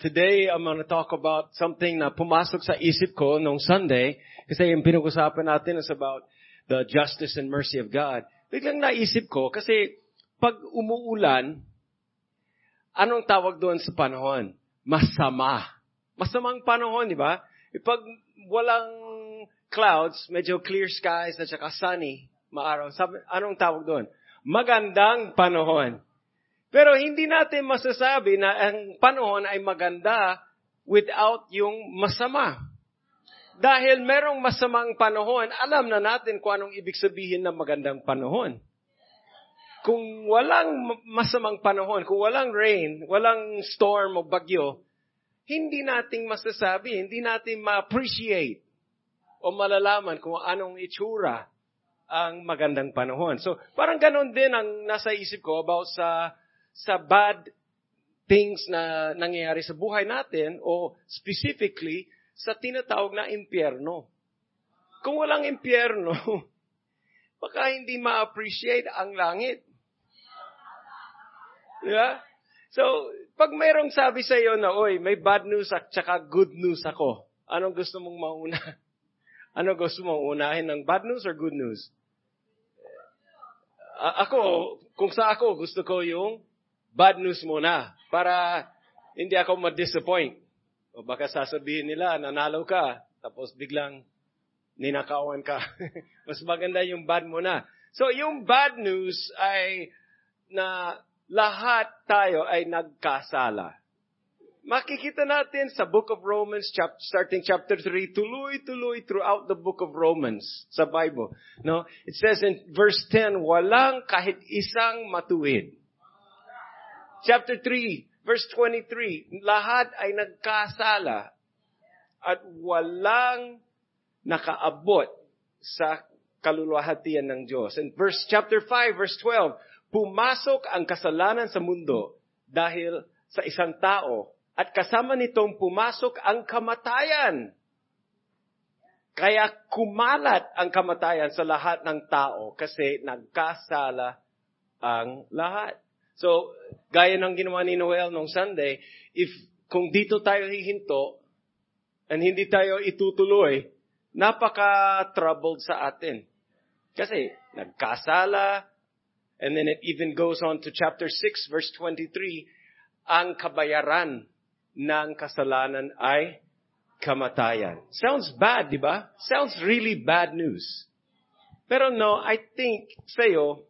Today, I'm going to talk about something na pumasok sa isip ko nung Sunday. Kasi yung pinag-usapan natin is about the justice and mercy of God. Biglang naisip ko, kasi pag umuulan, anong tawag doon sa panahon? Masama. Masamang panahon, di ba? E pag walang clouds, medyo clear skies at saka sunny, maaraw, sabi, anong tawag doon? Magandang panahon. Pero hindi natin masasabi na ang panahon ay maganda without yung masama. Dahil merong masamang panahon, alam na natin kung anong ibig sabihin ng magandang panahon. Kung walang masamang panahon, kung walang rain, walang storm o bagyo, hindi nating masasabi, hindi natin ma-appreciate o malalaman kung anong itsura ang magandang panahon. So, parang ganon din ang nasa isip ko about sa sa bad things na nangyayari sa buhay natin o specifically sa tinatawag na impyerno. Kung walang impyerno, baka hindi ma-appreciate ang langit. Yeah? So, pag mayroong sabi sa iyo na, oy, may bad news at saka good news ako, anong gusto mong mauna? Ano gusto mong unahin ng bad news or good news? A- ako, kung sa ako, gusto ko yung bad news muna para hindi ako ma-disappoint. O baka sasabihin nila, nanalo ka, tapos biglang ninakawan ka. Mas maganda yung bad muna. So yung bad news ay na lahat tayo ay nagkasala. Makikita natin sa book of Romans, chapter, starting chapter 3, tuloy-tuloy throughout the book of Romans sa Bible. No? It says in verse 10, walang kahit isang matuwid. Chapter 3, verse 23, lahat ay nagkasala at walang nakaabot sa kaluluwahatian ng Diyos. And verse chapter 5, verse 12, pumasok ang kasalanan sa mundo dahil sa isang tao at kasama nitong pumasok ang kamatayan. Kaya kumalat ang kamatayan sa lahat ng tao kasi nagkasala ang lahat. So, gaya ng ginawa ni Noel nung Sunday, if kung dito tayo hihinto and hindi tayo itutuloy, napaka-troubled sa atin. Kasi nagkasala, and then it even goes on to chapter 6, verse 23, ang kabayaran ng kasalanan ay kamatayan. Sounds bad, di ba? Sounds really bad news. Pero no, I think sa'yo,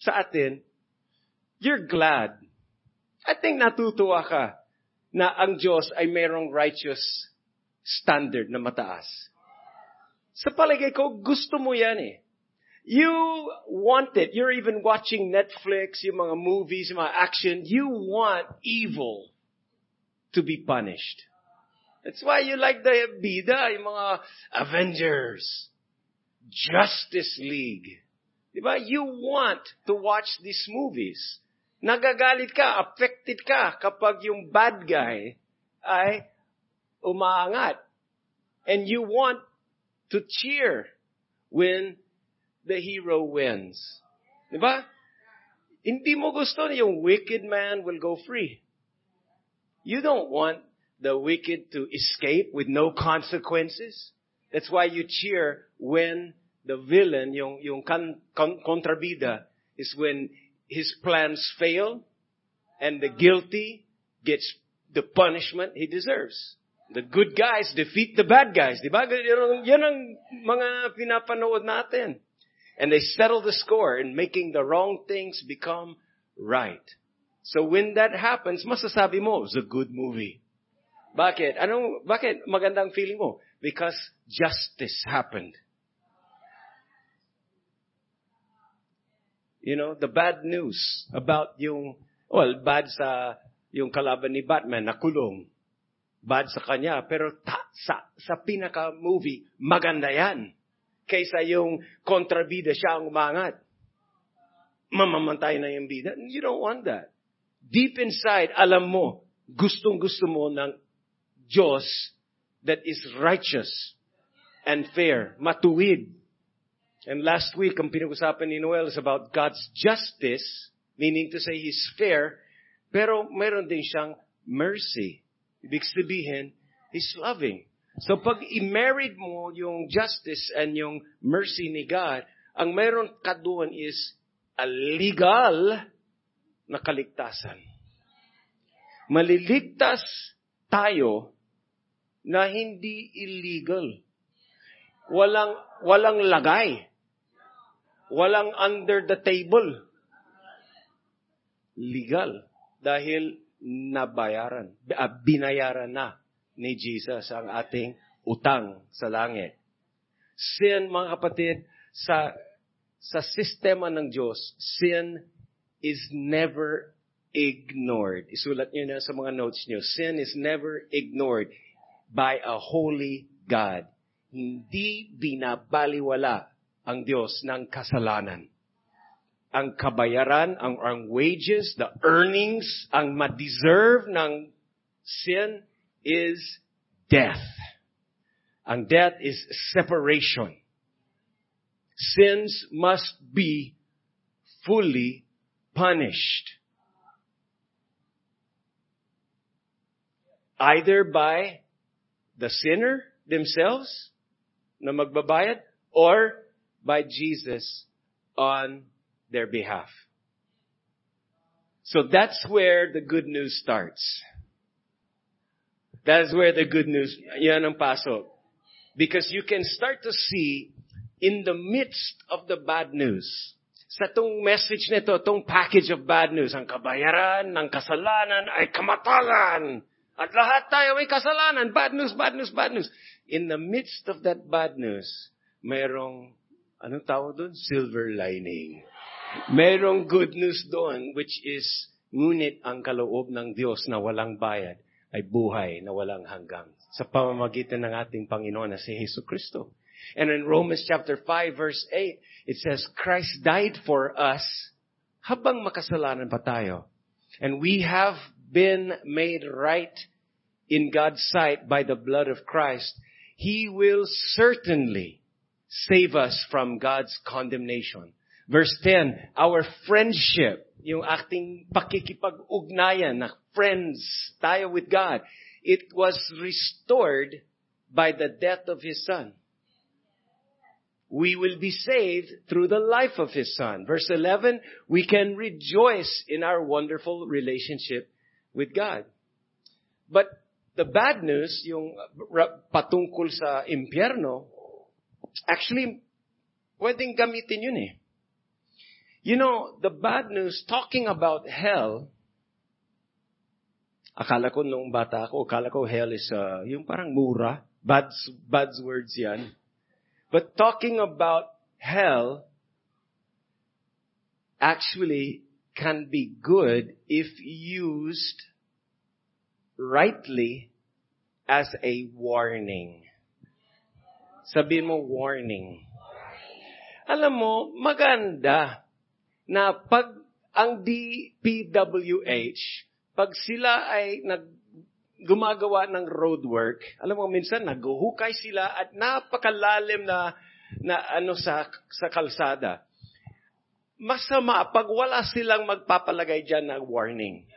sa atin, you're glad. I think natutuwa ka na ang Diyos ay mayroong righteous standard na mataas. Sa palagay ko, gusto mo yan eh. You want it. You're even watching Netflix, yung mga movies, yung mga action. You want evil to be punished. That's why you like the bida, yung mga Avengers, Justice League. Diba? You want to watch these movies. Nagagalit ka, affected ka kapag yung bad guy ay umaangat. And you want to cheer when the hero wins. Diba? Hindi mo gusto na yung wicked man will go free. You don't want the wicked to escape with no consequences. That's why you cheer when the villain, yung, yung con, kontrabida, is when his plans fail and the guilty gets the punishment he deserves. The good guys defeat the bad guys. Di ba? Yan ang mga pinapanood natin. And they settle the score in making the wrong things become right. So when that happens, masasabi mo, it's a good movie. Bakit? Anong, bakit magandang feeling mo? Because justice happened. You know, the bad news about yung, well, bad sa yung kalaban ni Batman, nakulong. Bad sa kanya, pero ta, sa, sa pinaka-movie, maganda yan. Kaysa yung kontrabida siya ang umangat. Mamamatay na yung bida. You don't want that. Deep inside, alam mo, gustong-gusto mo ng Diyos that is righteous and fair, matuwid. And last week, ang pinag-usapan ni Noel is about God's justice, meaning to say He's fair, pero meron din siyang mercy. Ibig sabihin, He's loving. So pag i-married mo yung justice and yung mercy ni God, ang meron ka doon is a legal na kaligtasan. Maliligtas tayo na hindi illegal. Walang, walang lagay. Walang under the table. Legal. Dahil nabayaran, ah, binayaran na ni Jesus ang ating utang sa langit. Sin, mga kapatid, sa, sa sistema ng Diyos, sin is never ignored. Isulat niyo na sa mga notes niyo. Sin is never ignored by a holy God. Hindi binabaliwala ang Diyos ng kasalanan. Ang kabayaran, ang, ang wages, the earnings, ang ma-deserve ng sin is death. Ang death is separation. Sins must be fully punished. Either by the sinner themselves na magbabayad or by Jesus on their behalf. So that's where the good news starts. That's where the good news, yan ang pasok. Because you can start to see in the midst of the bad news, sa tong message nito, tong package of bad news, ang kabayaran ng kasalanan ay kamatalan. At lahat tayo may kasalanan. Bad news, bad news, bad news. In the midst of that bad news, mayroong, anong tawag doon? Silver lining. Mayroong good news doon, which is, ngunit ang kaloob ng Diyos na walang bayad ay buhay na walang hanggang sa pamamagitan ng ating Panginoon na si Hesus Kristo. And in Romans chapter 5 verse 8, it says, Christ died for us habang makasalanan pa tayo. And we have been made right in God's sight by the blood of Christ, He will certainly save us from God's condemnation. Verse 10, our friendship, yung acting pakikipag-ugnayan na friends tayo with God, it was restored by the death of His Son. We will be saved through the life of His Son. Verse 11, we can rejoice in our wonderful relationship with God. But the bad news, yung patungkol sa impyerno, actually, pwedeng gamitin yun eh. You know, the bad news, talking about hell, akala ko nung bata ako, akala ko hell is, uh, yung parang mura, bad, bad words yan. But talking about hell, actually, can be good if used rightly as a warning. Sabihin mo, warning. Alam mo, maganda na pag ang DPWH, pag sila ay nag gumagawa ng road work, alam mo minsan naguhukay sila at napakalalim na na ano sa sa kalsada masama pag wala silang magpapalagay dyan ng warning.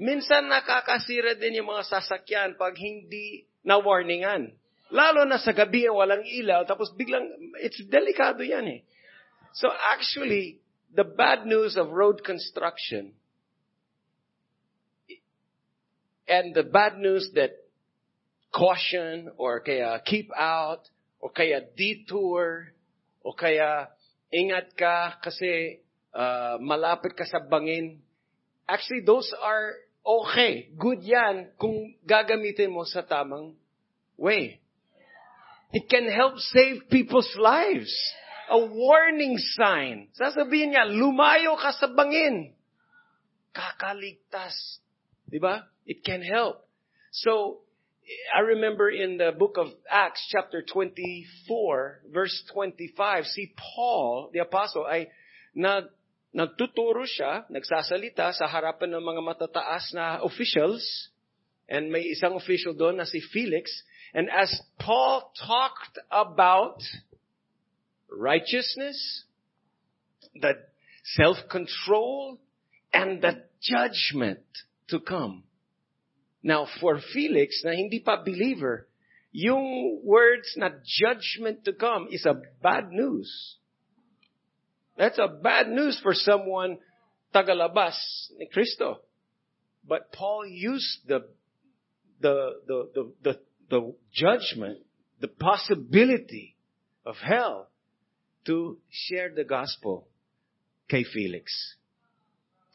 Minsan nakakasira din yung mga sasakyan pag hindi na-warningan. Lalo na sa gabi walang ilaw, tapos biglang, it's delikado yan eh. So actually, the bad news of road construction and the bad news that caution or kaya keep out or kaya detour o kaya ingat ka kasi uh, malapit ka sa bangin. Actually, those are okay. Good yan kung gagamitin mo sa tamang way. It can help save people's lives. A warning sign. Sasabihin niya, lumayo ka sa bangin. Kakaligtas. Di ba? It can help. So, I remember in the book of Acts chapter 24 verse 25, see Paul, the apostle, ay nag, nagtuturo siya, nagsasalita sa harapan ng mga matataas na officials, and may isang official doon na si Felix, and as Paul talked about righteousness, the self-control, and the judgment to come, Now, for Felix, na hindi pa believer, yung words na judgment to come is a bad news. That's a bad news for someone tagalabas ni Kristo. But Paul used the, the, the, the, the, the judgment, the possibility of hell to share the gospel kay Felix.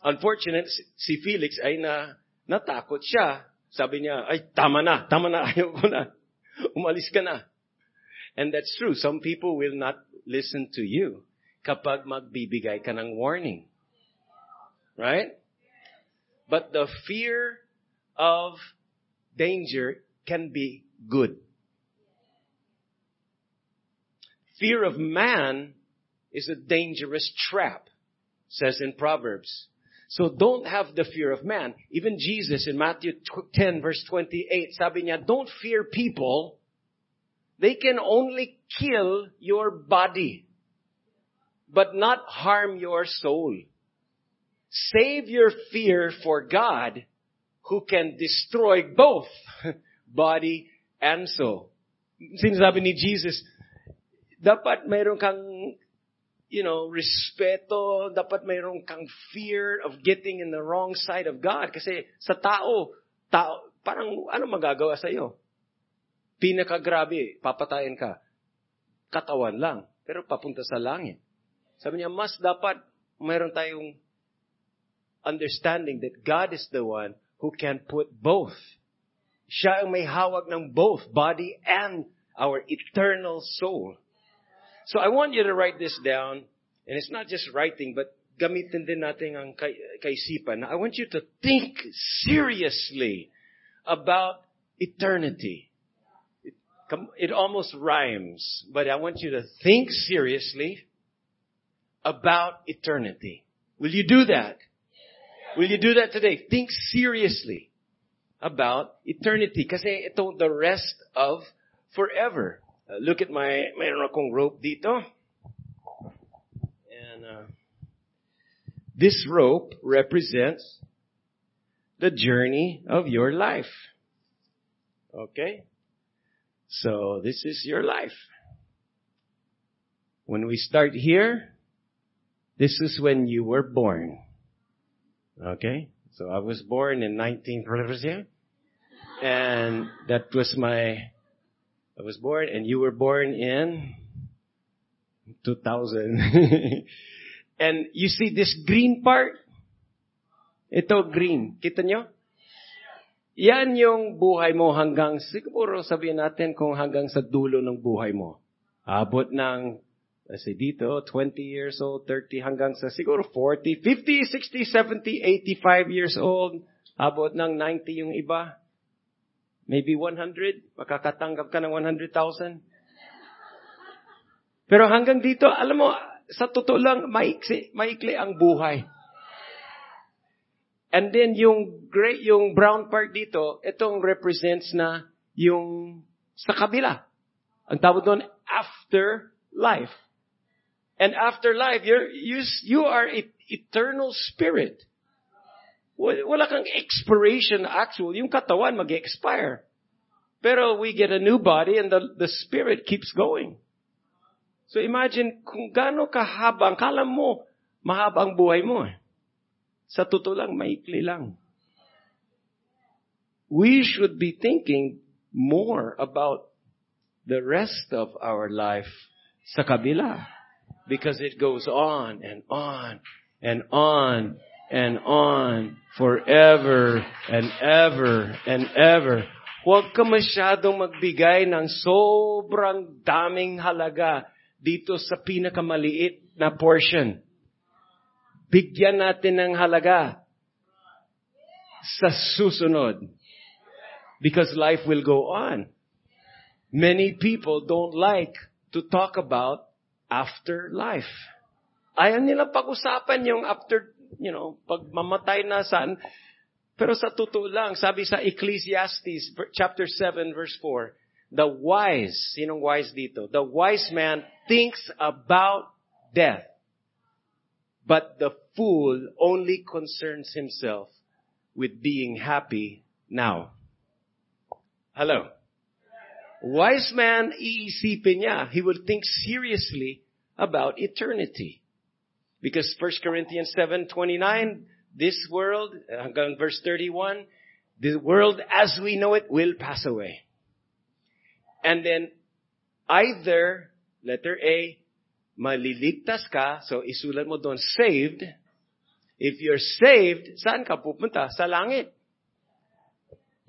Unfortunately, si Felix ay na, natakot siya. Sabi niya, ay, tama na, tama na, ayaw ko na. Umalis ka na. And that's true. Some people will not listen to you kapag magbibigay ka ng warning. Right? But the fear of danger can be good. Fear of man is a dangerous trap, says in Proverbs. So don't have the fear of man. Even Jesus in Matthew 10 verse 28, sabi niya, don't fear people. They can only kill your body, but not harm your soul. Save your fear for God who can destroy both body and soul. Sinasabi ni Jesus, dapat mayroon kang you know, respeto, dapat mayroon kang fear of getting in the wrong side of God. Kasi sa tao, tao parang ano magagawa sa iyo? Pinakagrabe, papatayin ka. Katawan lang, pero papunta sa langit. Sabi niya, mas dapat mayroon tayong understanding that God is the one who can put both. Siya ang may hawak ng both, body and our eternal soul. So I want you to write this down, and it's not just writing, but gamitin din natin ang kaisipan. I want you to think seriously about eternity. It, it almost rhymes, but I want you to think seriously about eternity. Will you do that? Will you do that today? Think seriously about eternity. Kasi ito the rest of forever. Uh, look at my, mayroon akong rope dito. And uh, this rope represents the journey of your life. Okay? So this is your life. When we start here, this is when you were born. Okay? So I was born in 19, and that was my I was born and you were born in 2000. and you see this green part? Ito green. Kita nyo? Yan yung buhay mo hanggang, siguro sabihin natin kung hanggang sa dulo ng buhay mo. Abot ng, let's say dito, 20 years old, 30, hanggang sa siguro 40, 50, 60, 70, 85 years old. Abot ng 90 yung iba. Maybe 100, makakatanggap ka ng 100,000. Pero hanggang dito, alam mo, sa totoo lang, maikli, maikli ang buhay. And then yung gray, yung brown part dito, itong represents na yung sa kabila. Ang tawag doon, after life. And after life, you're, you, you are eternal spirit. Wala kang expiration actual. Yung katawan mag-expire. Pero we get a new body and the, the spirit keeps going. So imagine kung gaano kahaba, kala mo, mahaba buhay mo. Eh. Sa totoo lang, maikli lang. We should be thinking more about the rest of our life sa kabila. Because it goes on and on and on and on forever and ever and ever. Huwag ka masyadong magbigay ng sobrang daming halaga dito sa pinakamaliit na portion. Bigyan natin ng halaga sa susunod. Because life will go on. Many people don't like to talk about afterlife. Ayaw nila pag-usapan yung after you know, pag mamatay na saan. Pero sa totoo lang, sabi sa Ecclesiastes chapter 7 verse 4, the wise, sinong wise dito? The wise man thinks about death. But the fool only concerns himself with being happy now. Hello. Wise man, iisipin niya. He will think seriously about eternity. Because 1 Corinthians 7.29, this world, verse 31, the world as we know it will pass away. And then, either, letter A, maliligtas ka, so isulat mo doon, saved. If you're saved, saan ka pupunta? Sa langit.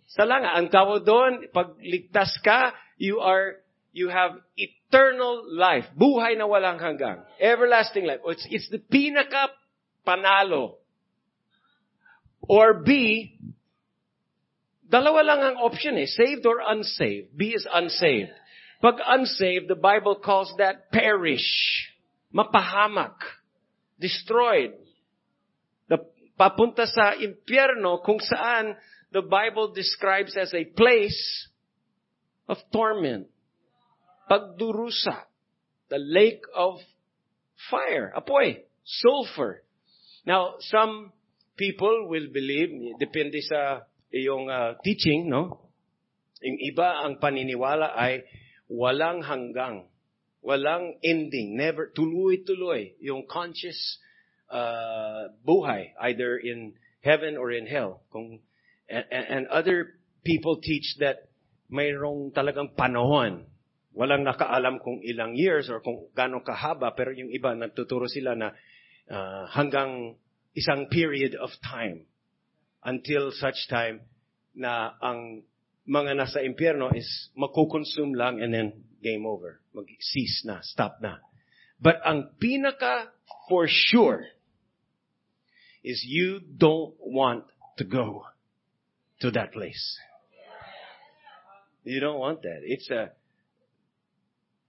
Sa langit. Ang tawag doon, pag ligtas ka, you are you have eternal life. Buhay na walang hanggang. Everlasting life. It's, it's the pinaka panalo. Or B, dalawa lang ang option eh, saved or unsaved. B is unsaved. Pag unsaved, the Bible calls that perish. Mapahamak. Destroyed. The, papunta sa impyerno kung saan the Bible describes as a place of torment pagdurusa, the lake of fire, apoy, sulfur. Now, some people will believe, depende sa iyong uh, teaching, no? Yung iba ang paniniwala ay walang hanggang, walang ending, never, tuloy-tuloy, yung conscious uh, buhay, either in heaven or in hell. Kung, and, and other people teach that mayroong talagang panahon Walang nakaalam kung ilang years or kung gaano kahaba, pero yung iba nagtuturo sila na uh, hanggang isang period of time until such time na ang mga nasa impyerno is makukonsume lang and then game over. Mag-cease na, stop na. But ang pinaka for sure is you don't want to go to that place. You don't want that. It's a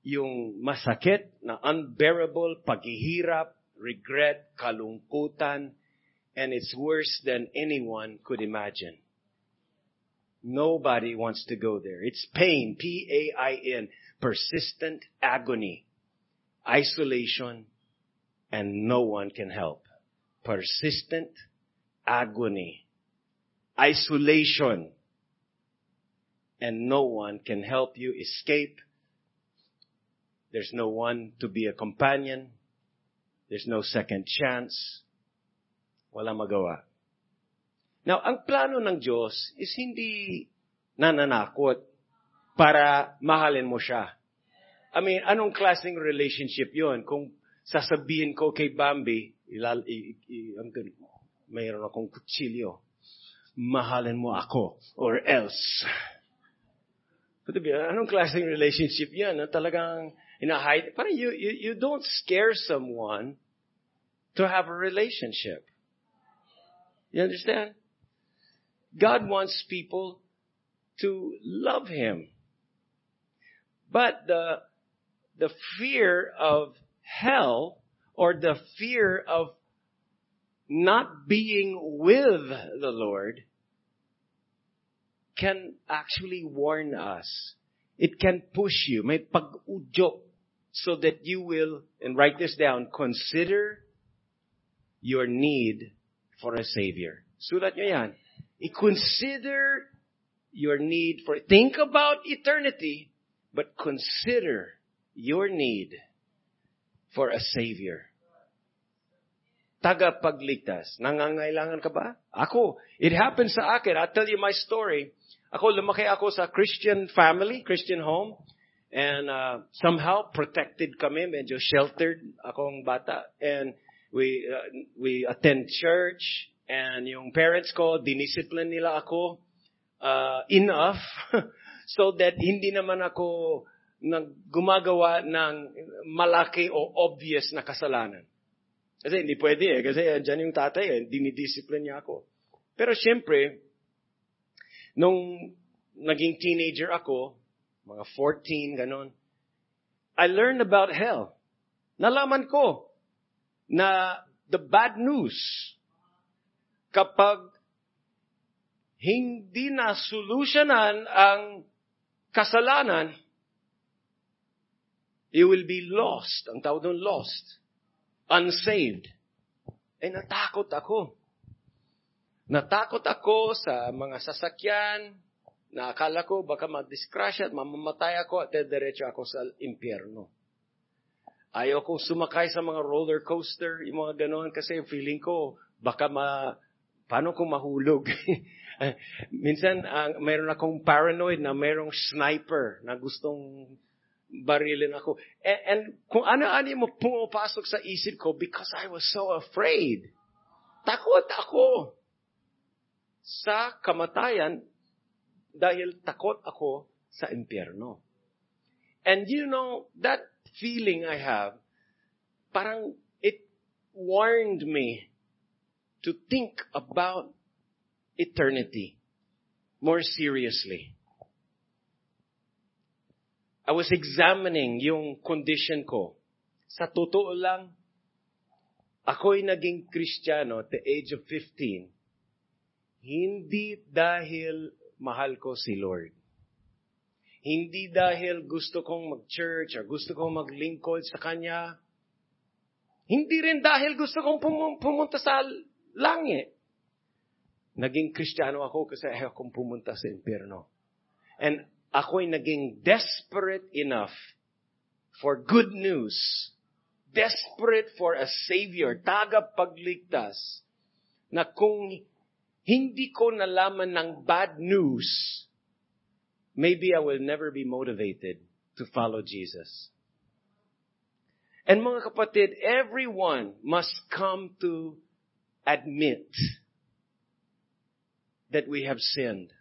yung masakit na unbearable paghihirap, regret, kalungkutan, and it's worse than anyone could imagine. Nobody wants to go there. It's pain, P-A-I-N, persistent agony, isolation, and no one can help. Persistent agony, isolation, and no one can help you escape there's no one to be a companion. There's no second chance. Wala magawa. Now, ang plano ng Diyos is hindi nananakot para mahalin mo siya. I mean, anong klaseng relationship yon? Kung sasabihin ko kay Bambi, ilal, i, i, ang, mayroon akong kutsilyo, mahalin mo ako, or else. Anong klaseng relationship yan? Talagang in a high, but you, you, you don't scare someone to have a relationship. You understand? God wants people to love Him. But the, the fear of hell or the fear of not being with the Lord can actually warn us. It can push you. May pag-udyo so that you will, and write this down, consider your need for a Savior. Sulat nyo yan. I-consider your need for, think about eternity, but consider your need for a Savior. Tagapagligtas. Nangangailangan ka ba? Ako. It happened sa akin. I'll tell you my story. Ako, lumaki ako sa Christian family, Christian home. And uh, somehow protected kami, medyo sheltered akong bata. And we uh, we attend church and yung parents ko diniscipline nila ako uh, enough so that hindi naman ako nag gumagawa ng malaki o obvious na kasalanan. Kasi hindi pwede eh. Kasi dyan yung tatay eh. Dinidiscipline niya ako. Pero siyempre, nung naging teenager ako, mga 14, ganon. I learned about hell. Nalaman ko na the bad news kapag hindi na solusyonan ang kasalanan, you will be lost. Ang tawag doon, lost. Unsaved. Eh, natakot ako. Natakot ako sa mga sasakyan, na akala ko baka madiskrasya at mamamatay ako at diretso ako sa impyerno. Ayaw kong sumakay sa mga roller coaster, yung mga ganoon kasi feeling ko baka ma paano kung mahulog? Minsan uh, mayroon akong paranoid na mayroong sniper na gustong barilin ako. And, and kung ano-ano mo pumapasok sa isip ko because I was so afraid. Takot ako sa kamatayan dahil takot ako sa impyerno. And you know, that feeling I have, parang it warned me to think about eternity more seriously. I was examining yung condition ko. Sa totoo lang, ako'y naging Kristiyano at the age of 15, hindi dahil mahal ko si Lord. Hindi dahil gusto kong mag-church o gusto kong maglingkod sa Kanya. Hindi rin dahil gusto kong pum- pumunta sa langit. Naging Kristiyano ako kasi ayaw kong pumunta sa impyerno. And ako'y naging desperate enough for good news, desperate for a Savior, tagapagligtas, na kung hindi ko nalaman ng bad news, maybe I will never be motivated to follow Jesus. And mga kapatid, everyone must come to admit that we have sinned.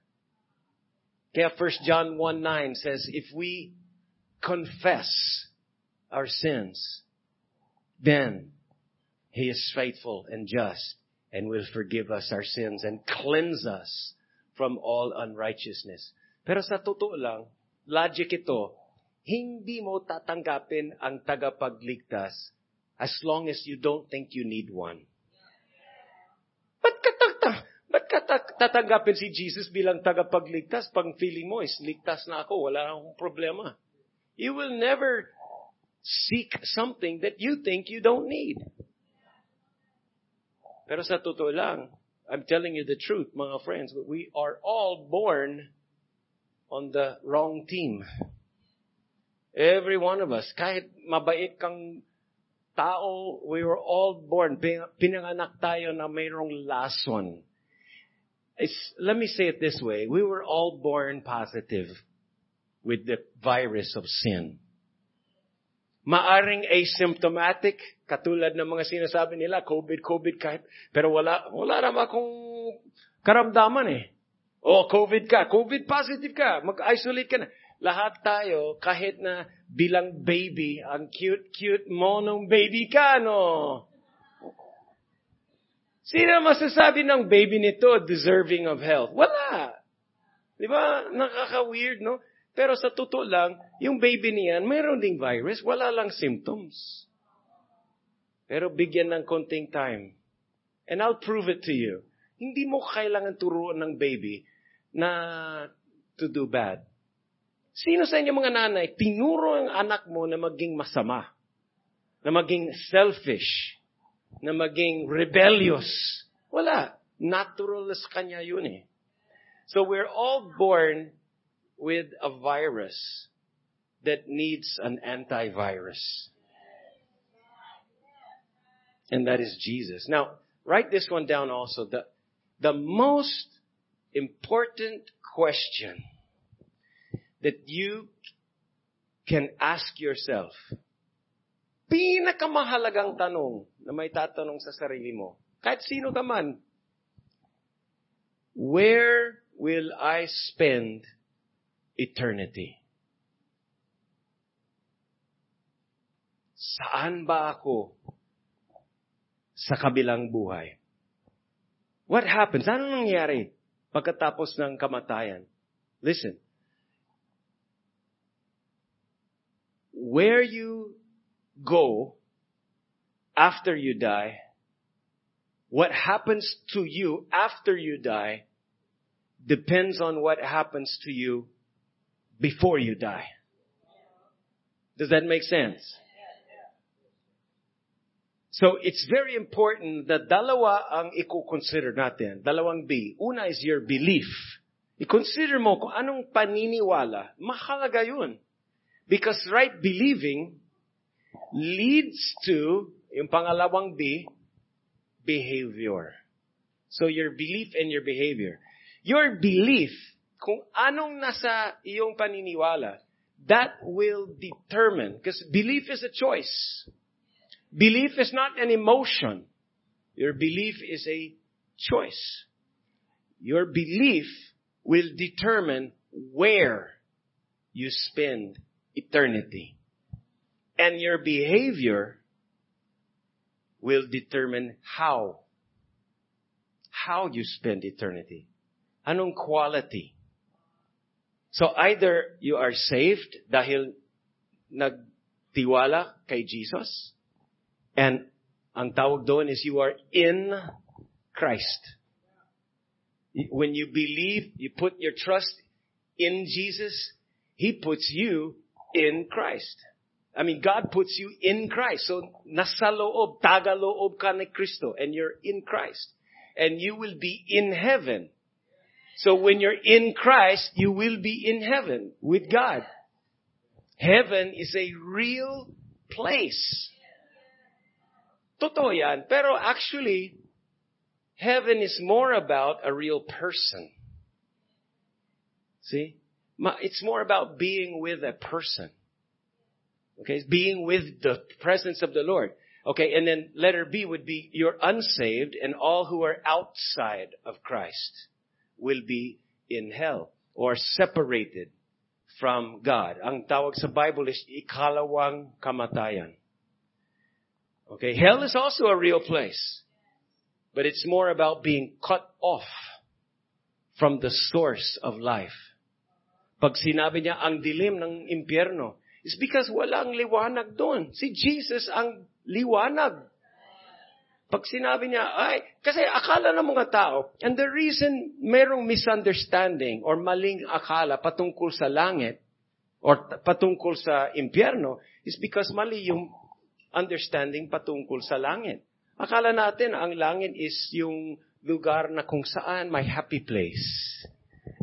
Kaya 1 John 1 9 says, if we confess our sins, then He is faithful and just and will forgive us our sins and cleanse us from all unrighteousness. Pero sa totoo lang, logic ito, hindi mo tatanggapin ang tagapagligtas as long as you don't think you need one. Ba't ka tatanggapin si Jesus bilang tagapagligtas pag feeling mo is ligtas na ako, wala akong problema? You will never seek something that you think you don't need. Pero sa totoo lang, I'm telling you the truth, mga friends, we are all born on the wrong team. Every one of us, kahit mabait kang tao, we were all born, pinanganak tayo na mayroong lason it's, let me say it this way. We were all born positive with the virus of sin. Maaring asymptomatic, katulad ng mga sinasabi nila, COVID, COVID kahit, pero wala, wala naman akong karamdaman eh. O, oh, COVID ka, COVID positive ka, mag-isolate ka na. Lahat tayo, kahit na bilang baby, ang cute-cute mo nung baby ka, no? Sino masasabi ng baby nito deserving of health? Wala. Di ba? Nakaka-weird, no? Pero sa totoo lang, yung baby niyan, mayroon ding virus, wala lang symptoms. Pero bigyan ng konting time. And I'll prove it to you. Hindi mo kailangan turuan ng baby na to do bad. Sino sa inyo mga nanay, tinuro ang anak mo na maging masama, na maging selfish, na maging rebellious. Wala. Natural sa kanya yun eh. So we're all born with a virus that needs an antivirus. And that is Jesus. Now, write this one down also. The, the most important question that you can ask yourself pinakamahalagang tanong na may tatanong sa sarili mo, kahit sino ka man, where will I spend eternity? Saan ba ako sa kabilang buhay? What happens? Ano nangyari pagkatapos ng kamatayan? Listen. Where you go after you die, what happens to you after you die depends on what happens to you before you die. Does that make sense? So it's very important that dalawa ang i-consider natin. Dalawang B. Una is your belief I-consider mo kung anong paniniwala. Mahalaga yun. Because right believing leads to, yung pangalawang B, behavior. So your belief and your behavior. Your belief, kung anong nasa iyong paniniwala, that will determine, because belief is a choice. Belief is not an emotion. Your belief is a choice. Your belief will determine where you spend eternity. And your behavior will determine how. How you spend eternity. Anong quality? So either you are saved dahil nagtiwala kay Jesus, and ang tawag doon is you are in Christ. When you believe, you put your trust in Jesus, He puts you in Christ. I mean, God puts you in Christ. So, nasa loob, tagaloob ka ni Kristo, and you're in Christ. And you will be in heaven. So when you're in Christ, you will be in heaven with God. Heaven is a real place. Totoo yan. Pero actually, heaven is more about a real person. See? It's more about being with a person. Okay, It's being with the presence of the Lord. Okay, and then letter B would be you're unsaved and all who are outside of Christ will be in hell or separated from God. Ang tawag sa Bible is ikalawang kamatayan. Okay, hell is also a real place. But it's more about being cut off from the source of life. Pag sinabi niya ang dilim ng impyerno, is because walang liwanag doon. Si Jesus ang liwanag. Pag sinabi niya, ay, kasi akala ng mga tao, and the reason merong misunderstanding or maling akala patungkol sa langit or patungkol sa impyerno is because mali yung understanding patungkol sa langit. Akala natin ang langit is yung lugar na kung saan may happy place.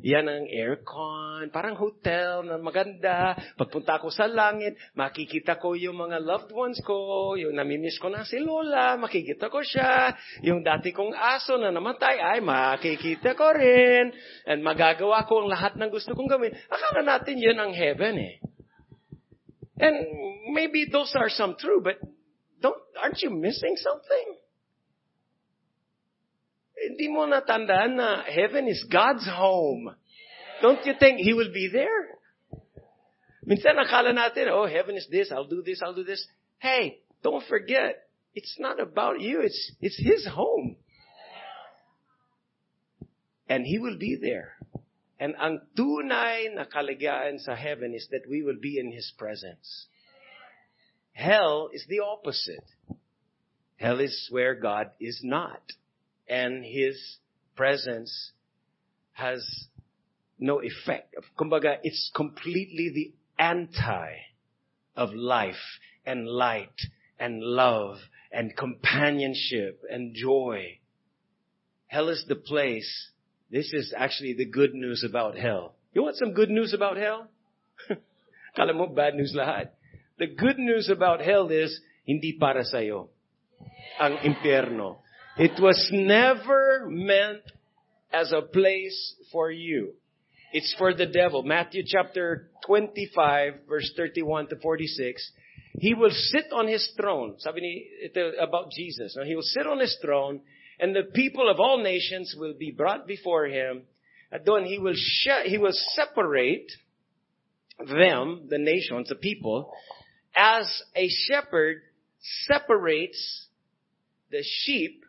Yan ang aircon, parang hotel na maganda. Pagpunta ko sa langit, makikita ko yung mga loved ones ko, yung namimiss ko na si Lola, makikita ko siya. Yung dati kong aso na namatay, ay makikita ko rin. And magagawa ko ang lahat ng gusto kong gawin. Akala natin yun ang heaven eh. And maybe those are some true, but don't, aren't you missing something? Hindi mo natandaan na heaven is God's home. Don't you think He will be there? Minsan akala natin, oh, heaven is this, I'll do this, I'll do this. Hey, don't forget, it's not about you, it's, it's His home. And He will be there. And ang tunay na kaligayaan sa heaven is that we will be in His presence. Hell is the opposite. Hell is where God is not. and His presence has no effect. Kumbaga, it's completely the anti of life and light and love and companionship and joy. Hell is the place. This is actually the good news about hell. You want some good news about hell? Kala mo bad news lahat. The good news about hell is hindi para sa'yo. Ang impyerno. It was never meant as a place for you. It's for the devil. Matthew chapter 25 verse 31 to 46. He will sit on his throne. Sabi ni, ito about Jesus. He will sit on his throne and the people of all nations will be brought before him. At doon, he will, sh- he will separate them, the nations, the people, as a shepherd separates the sheep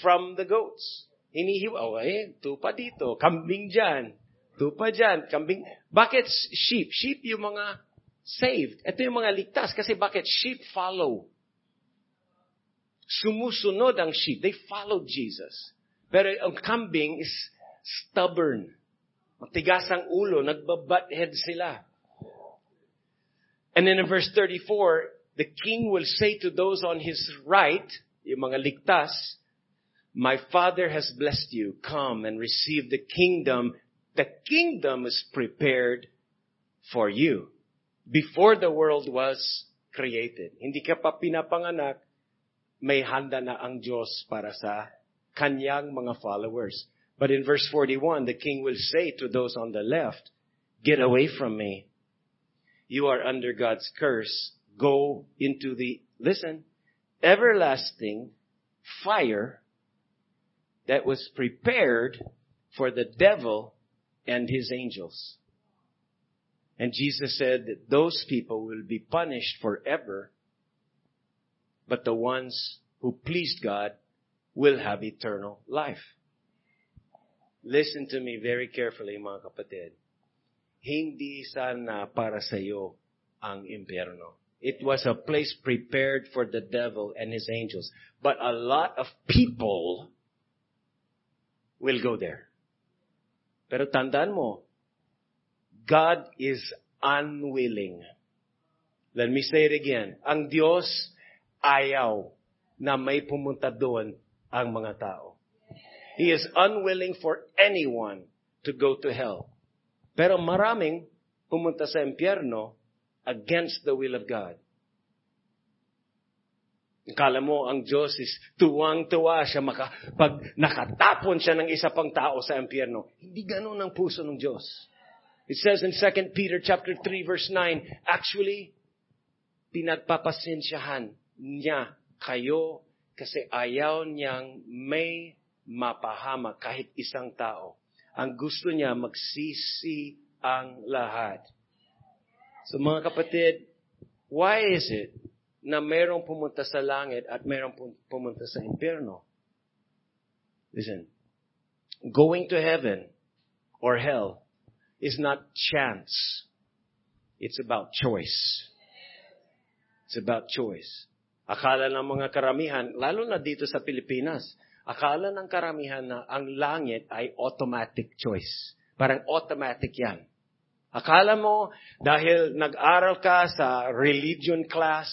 from the goats. Hinihiwa, oh, eh, tupa dito, kambing dyan, tupa dyan, kambing. Bakit sheep? Sheep yung mga saved. Ito yung mga ligtas. Kasi bakit? Sheep follow. Sumusunod ang sheep. They followed Jesus. Pero ang kambing is stubborn. Matigas ang ulo. Nagbabat head sila. And then in verse 34, the king will say to those on his right, yung mga ligtas, My Father has blessed you. Come and receive the kingdom The kingdom is prepared for you before the world was created. Hindi ka pa pinapanganak, may handa na ang Diyos para sa kanyang mga followers. But in verse 41, the king will say to those on the left, Get away from me. You are under God's curse. Go into the, listen, everlasting fire that was prepared for the devil and his angels. And Jesus said that those people will be punished forever, but the ones who pleased God will have eternal life. Listen to me very carefully, mga kapatid. Hindi sana para sa iyo ang impyerno. It was a place prepared for the devil and his angels. But a lot of people will go there. Pero tandaan mo, God is unwilling. Let me say it again. Ang Diyos ayaw na may pumunta doon ang mga tao. He is unwilling for anyone to go to hell. Pero maraming pumunta sa impyerno against the will of God. Kala mo ang Diyos is tuwang-tuwa siya maka, pag nakatapon siya ng isa pang tao sa impyerno. Hindi ganun ang puso ng Diyos. It says in 2 Peter chapter 3 verse 9, actually, pinagpapasensyahan niya kayo kasi ayaw niyang may mapahama kahit isang tao. Ang gusto niya magsisi ang lahat. So mga kapatid, why is it na mayroong pumunta sa langit at mayroong pumunta sa impyerno? Listen, going to heaven or hell is not chance. It's about choice. It's about choice. Akala ng mga karamihan, lalo na dito sa Pilipinas, akala ng karamihan na ang langit ay automatic choice. Parang automatic yan. Akala mo, dahil nag-aral ka sa religion class,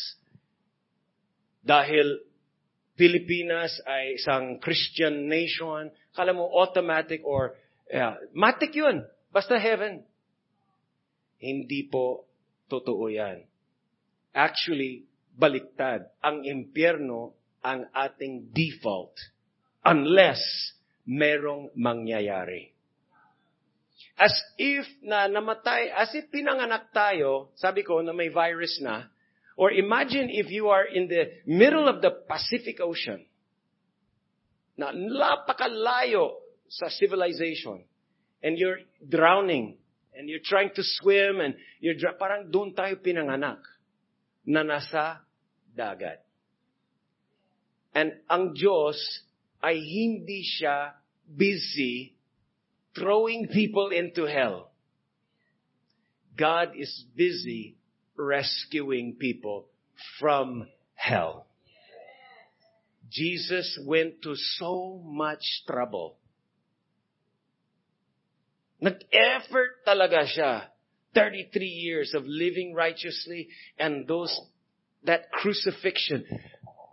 dahil Pilipinas ay isang Christian nation, akala mo automatic or, yeah, matic yun. Basta heaven. Hindi po totoo yan. Actually, baliktad. Ang impyerno ang ating default unless merong mangyayari. As if na namatay, as if pinanganak tayo, sabi ko na may virus na, or imagine if you are in the middle of the Pacific Ocean, na napakalayo sa civilization, and you're drowning and you're trying to swim and you're parang doon tayo pinanganak na nasa dagat. And ang Diyos ay hindi siya busy throwing people into hell. God is busy rescuing people from hell. Jesus went to so much trouble Nag-effort talaga siya. 33 years of living righteously and those, that crucifixion.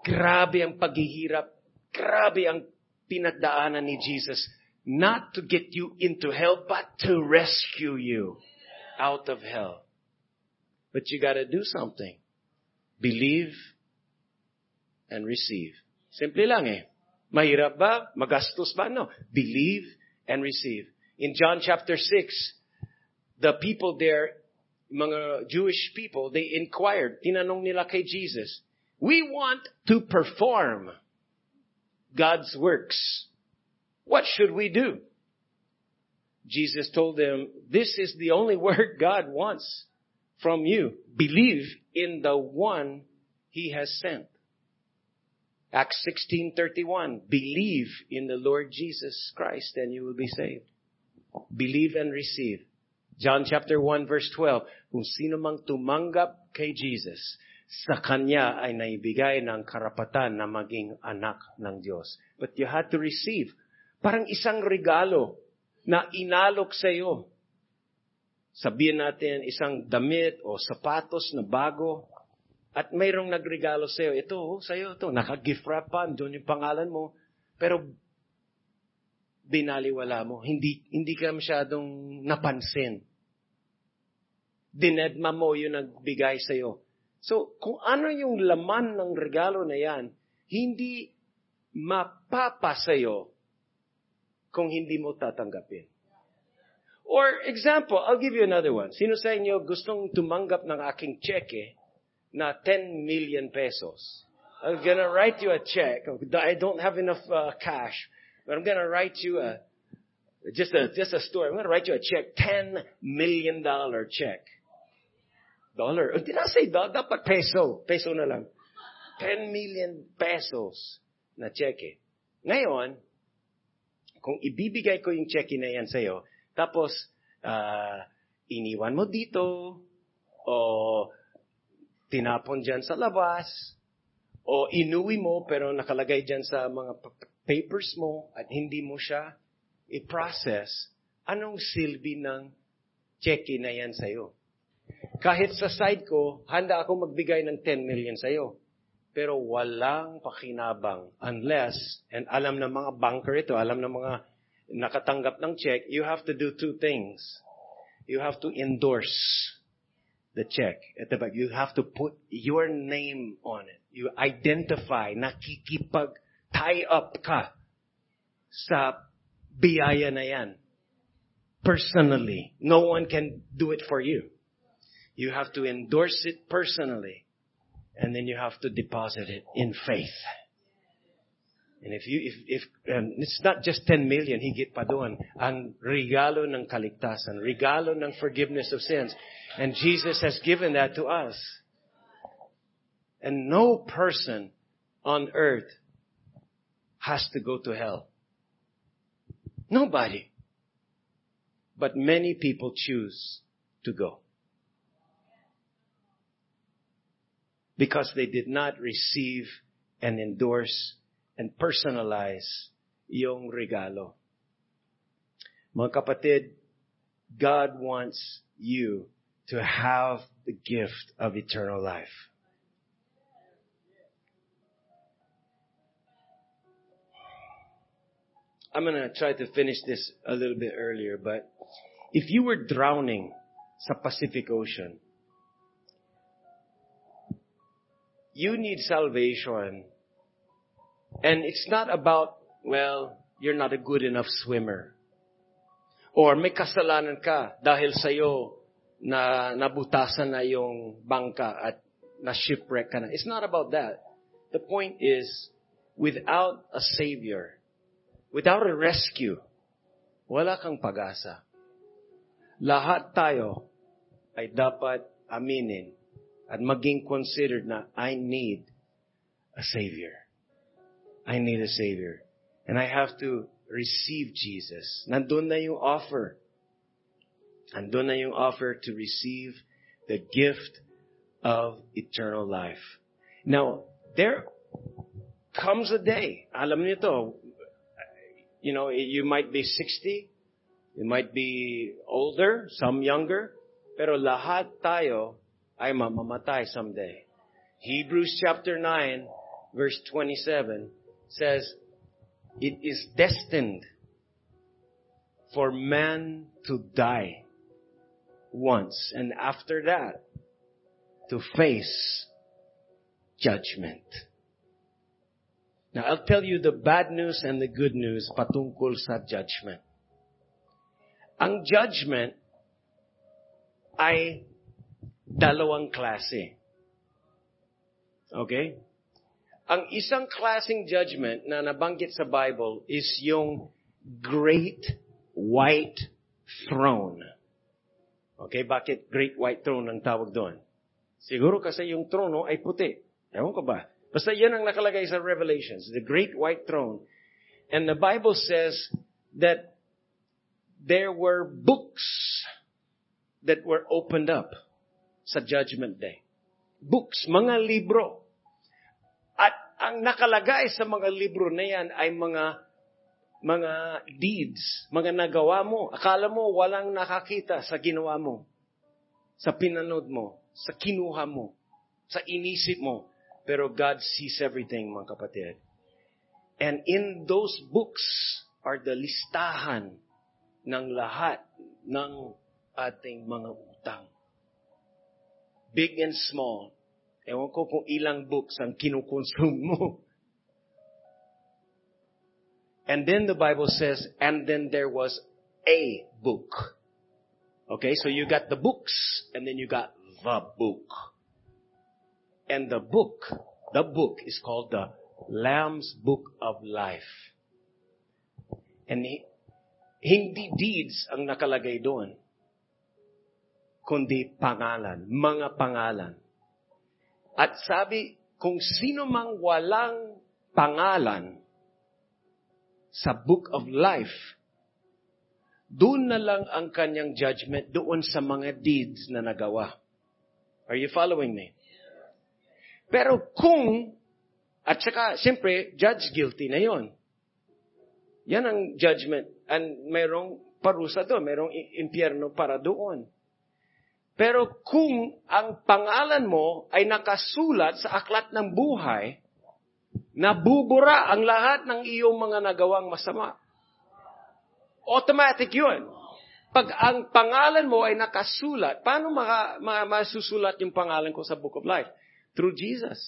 Grabe ang paghihirap. Grabe ang pinagdaanan ni Jesus. Not to get you into hell, but to rescue you out of hell. But you gotta do something. Believe and receive. Simple lang eh. Mahirap ba? Magastos ba? No. Believe and receive. In John chapter 6, the people there, mga Jewish people, they inquired, tinanong nila kay Jesus, we want to perform God's works. What should we do? Jesus told them, this is the only word God wants from you. Believe in the one he has sent. Acts 16:31 Believe in the Lord Jesus Christ and you will be saved. Believe and receive. John chapter 1 verse 12, kung sino mang tumanggap kay Jesus, sa Kanya ay naibigay ng karapatan na maging anak ng Diyos. But you had to receive. Parang isang regalo na inalok sa iyo. Sabihin natin isang damit o sapatos na bago at mayroong nagregalo sa iyo. Ito, oh, sa iyo ito. Naka-gift wrap pa, doon yung pangalan mo. Pero binaliwala mo. Hindi, hindi ka masyadong napansin. Dinedma mo yung nagbigay sa'yo. So, kung ano yung laman ng regalo na yan, hindi mapapa sa'yo kung hindi mo tatanggapin. Or example, I'll give you another one. Sino sa inyo gustong tumanggap ng aking cheque na 10 million pesos? I'm gonna write you a check. I don't have enough uh, cash, but I'm gonna write you a just a just a story. I'm gonna write you a check, 10 million dollar check. Dollar. Oh, did I say dollar? Dapat peso. Peso na lang. 10 million pesos na cheque. Ngayon, kung ibibigay ko yung cheque na yan sa'yo, tapos, uh, iniwan mo dito, o tinapon dyan sa labas, o inuwi mo pero nakalagay dyan sa mga papers mo at hindi mo siya i-process, anong silbi ng cheque na yan sa'yo? Kahit sa side ko, handa ako magbigay ng 10 million sa'yo. Pero walang pakinabang unless, and alam ng mga banker ito, alam ng mga nakatanggap ng check, you have to do two things. You have to endorse the check at the back. You have to put your name on it. You identify, nakikipag tie up ka sa biyaya na yan. Personally. No one can do it for you. You have to endorse it personally. And then you have to deposit it in faith. And if you, if, if, and it's not just 10 million, higit pa doon, ang regalo ng kaligtasan, regalo ng forgiveness of sins. And Jesus has given that to us. And no person on earth has to go to hell. Nobody. But many people choose to go. Because they did not receive and endorse and personalize yung regalo. Mga kapatid, God wants you to have the gift of eternal life. I'm going to try to finish this a little bit earlier, but if you were drowning sa Pacific Ocean, you need salvation. And it's not about, well, you're not a good enough swimmer. Or may kasalanan ka dahil sa'yo na nabutasan na yung bangka at na shipwreck ka na. It's not about that. The point is, without a Savior, without a rescue, wala kang pag-asa. Lahat tayo ay dapat aminin at maging considered na I need a Savior. I need a Savior. And I have to receive Jesus. Nandun na yung offer. Nandun na yung offer to receive the gift of eternal life. Now, there comes a day, alam niyo to, you know, you might be 60, you might be older, some younger, pero lahat tayo ay mamamatay someday. Hebrews chapter 9, verse 27 says, it is destined for man to die once, and after that, to face judgment. Now, I'll tell you the bad news and the good news patungkol sa judgment. Ang judgment ay dalawang klase. Okay? Ang isang klaseng judgment na nabanggit sa Bible is yung great white throne. Okay, bakit great white throne ang tawag doon? Siguro kasi yung trono ay puti. Ewan ko ba? Basta yan ang nakalagay sa Revelations, the great white throne. And the Bible says that there were books that were opened up sa judgment day. Books, mga libro. At ang nakalagay sa mga libro na yan ay mga mga deeds, mga nagawa mo. Akala mo walang nakakita sa ginawa mo, sa pinanood mo, sa kinuha mo, sa inisip mo. Pero God sees everything, mga kapatid. And in those books are the listahan ng lahat ng ating mga utang. Big and small. Ewan ko kung ilang books ang kinukonsume mo. And then the Bible says, and then there was a book. Okay, so you got the books, and then you got the book. And the book, the book is called the Lamb's Book of Life. And hindi deeds ang nakalagay doon, kundi pangalan, mga pangalan. At sabi, kung sino mang walang pangalan sa Book of Life, doon na lang ang kanyang judgment doon sa mga deeds na nagawa. Are you following me? Pero kung, at saka, siyempre, judge guilty na yon. Yan ang judgment. And mayroong parusa doon, mayroong impyerno para doon. Pero kung ang pangalan mo ay nakasulat sa aklat ng buhay, nabubura ang lahat ng iyong mga nagawang masama. Automatic yun. Pag ang pangalan mo ay nakasulat, paano maka, ma, masusulat yung pangalan ko sa Book of Life? Through Jesus.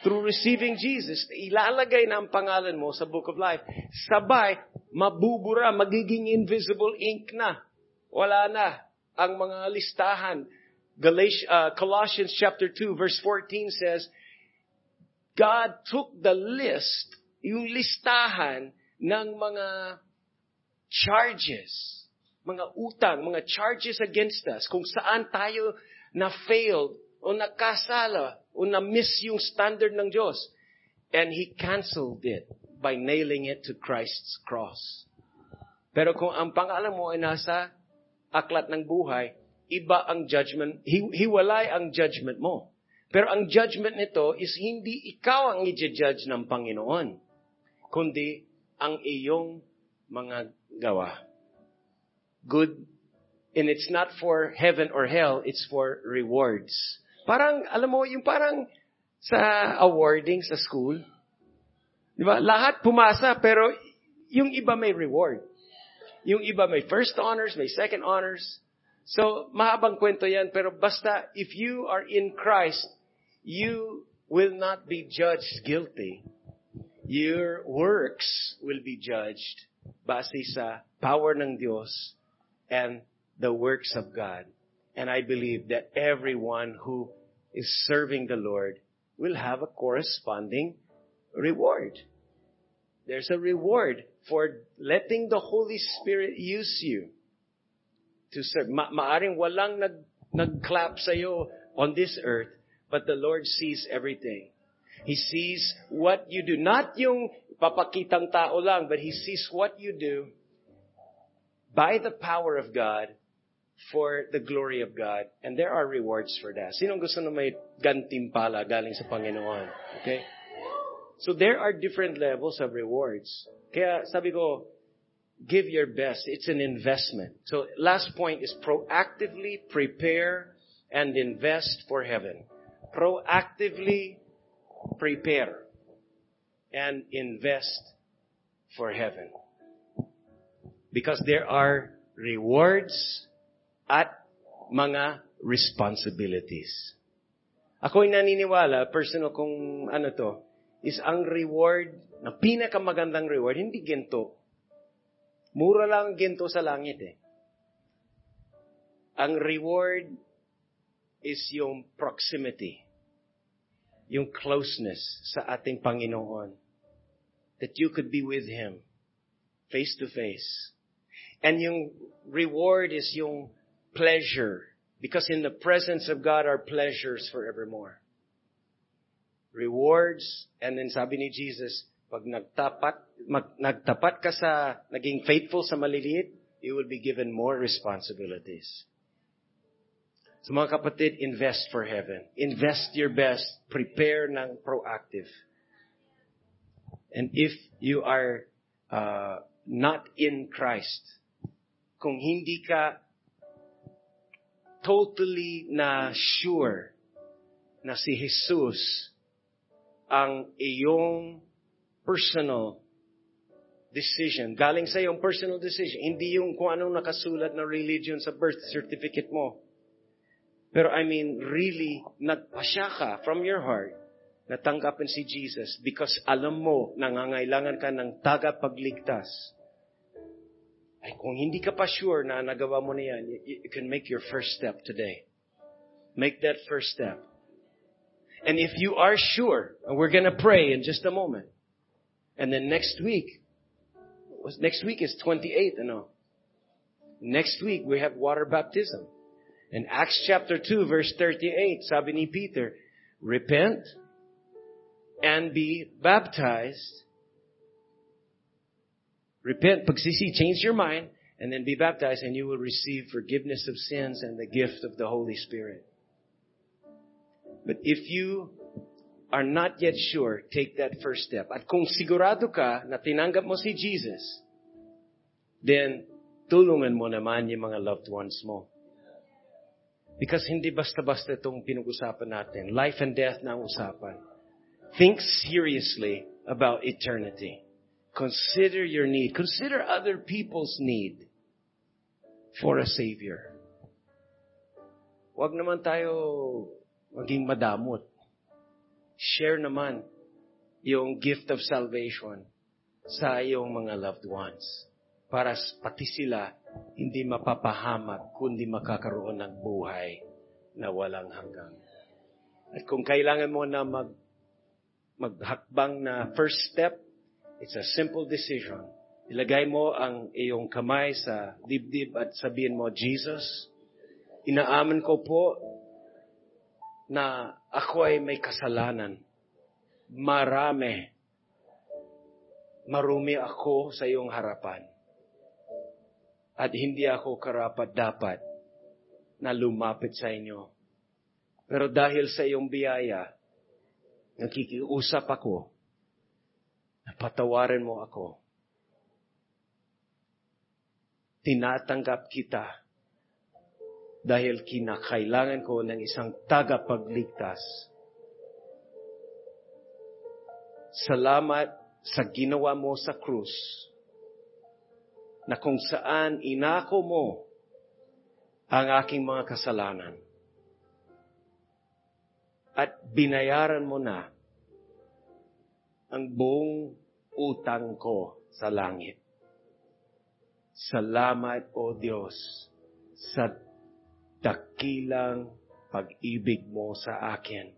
Through receiving Jesus. Ilalagay na ang pangalan mo sa Book of Life. Sabay, mabubura, magiging invisible ink na. Wala na ang mga listahan. Galatians, uh, Colossians chapter 2 verse 14 says, God took the list, yung listahan ng mga charges, mga utang, mga charges against us, kung saan tayo na-failed o nakasala o na-miss yung standard ng Diyos. And He canceled it by nailing it to Christ's cross. Pero kung ang pangalan mo ay nasa aklat ng buhay, iba ang judgment, hi- hiwalay ang judgment mo. Pero ang judgment nito is hindi ikaw ang i-judge ng Panginoon, kundi ang iyong mga gawa. Good. And it's not for heaven or hell, it's for rewards. Parang, alam mo, yung parang sa awarding sa school, di ba? Lahat pumasa, pero yung iba may reward. Yung iba may first honors, may second honors. So, mahabang kwento yan, pero basta, if you are in Christ, you will not be judged guilty. Your works will be judged base sa power ng Diyos and the works of God. And I believe that everyone who is serving the Lord will have a corresponding reward. There's a reward for letting the Holy Spirit use you to serve. Ma- maaring walang nag, nag-clap sa'yo on this earth, but the Lord sees everything. He sees what you do. Not yung papakitang tao lang, but He sees what you do by the power of God for the glory of God. And there are rewards for that. Sinong gusto na may gantimpala galing sa Panginoon? Okay? So there are different levels of rewards. Kaya sabi ko, give your best. It's an investment. So last point is proactively prepare and invest for heaven. Proactively prepare and invest for heaven. Because there are rewards at mga responsibilities. Ako'y naniniwala, personal kung ano to, is ang reward, na pinakamagandang reward, hindi ginto. Mura lang ang ginto sa langit eh. Ang reward is yung proximity, yung closeness sa ating Panginoon. That you could be with Him, face to face. And yung reward is yung pleasure. Because in the presence of God are pleasures forevermore. Rewards, and then sabi ni Jesus, pag nagtapat, mag, nagtapat ka sa, naging faithful sa maliliit, you will be given more responsibilities. So mga kapatid, invest for heaven. Invest your best. Prepare ng proactive. And if you are uh, not in Christ, kung hindi ka totally na sure na si Jesus ang iyong personal decision. Galing sa iyong personal decision. Hindi yung kung anong nakasulat na religion sa birth certificate mo. Pero I mean, really, nagpasya ka from your heart na tanggapin si Jesus because alam mo, nangangailangan ka ng tagapagligtas. Ay, kung hindi ka pa sure na nagawa mo na yan, you, you can make your first step today. Make that first step. And if you are sure, and we're going to pray in just a moment, and then next week, next week is 28, know. Next week we have water baptism. In Acts chapter 2 verse 38, sabi ni Peter, repent and be baptized. Repent, pagsisi, change your mind, and then be baptized and you will receive forgiveness of sins and the gift of the Holy Spirit. But if you are not yet sure, take that first step. At kung sigurado ka na tinanggap mo si Jesus, then tulungan mo naman yung mga loved ones mo. Because hindi basta-basta itong pinag-usapan natin. Life and death na usapan. Think seriously about eternity. Consider your need. Consider other people's need for a Savior. Huwag naman tayo maging madamot. Share naman yung gift of salvation sa iyong mga loved ones para pati sila hindi mapapahamak kundi makakaroon ng buhay na walang hanggang. At kung kailangan mo na mag maghakbang na first step, it's a simple decision. Ilagay mo ang iyong kamay sa dibdib at sabihin mo, Jesus, inaaman ko po na ako ay may kasalanan. Marami. Marumi ako sa iyong harapan at hindi ako karapat-dapat na lumapit sa inyo. Pero dahil sa iyong biyaya, nakikiusap ako na patawarin mo ako. Tinatanggap kita dahil kinakailangan ko ng isang tagapagligtas. Salamat sa ginawa mo sa krus na kung saan inako mo ang aking mga kasalanan. At binayaran mo na ang buong utang ko sa langit. Salamat, O Diyos, sa dakilang pag-ibig mo sa akin.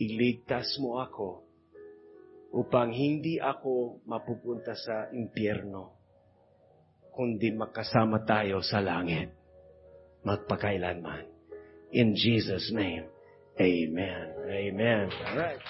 Iligtas mo ako upang hindi ako mapupunta sa impyerno, kundi makasama tayo sa langit magpakailanman. In Jesus' name, Amen. Amen. All right.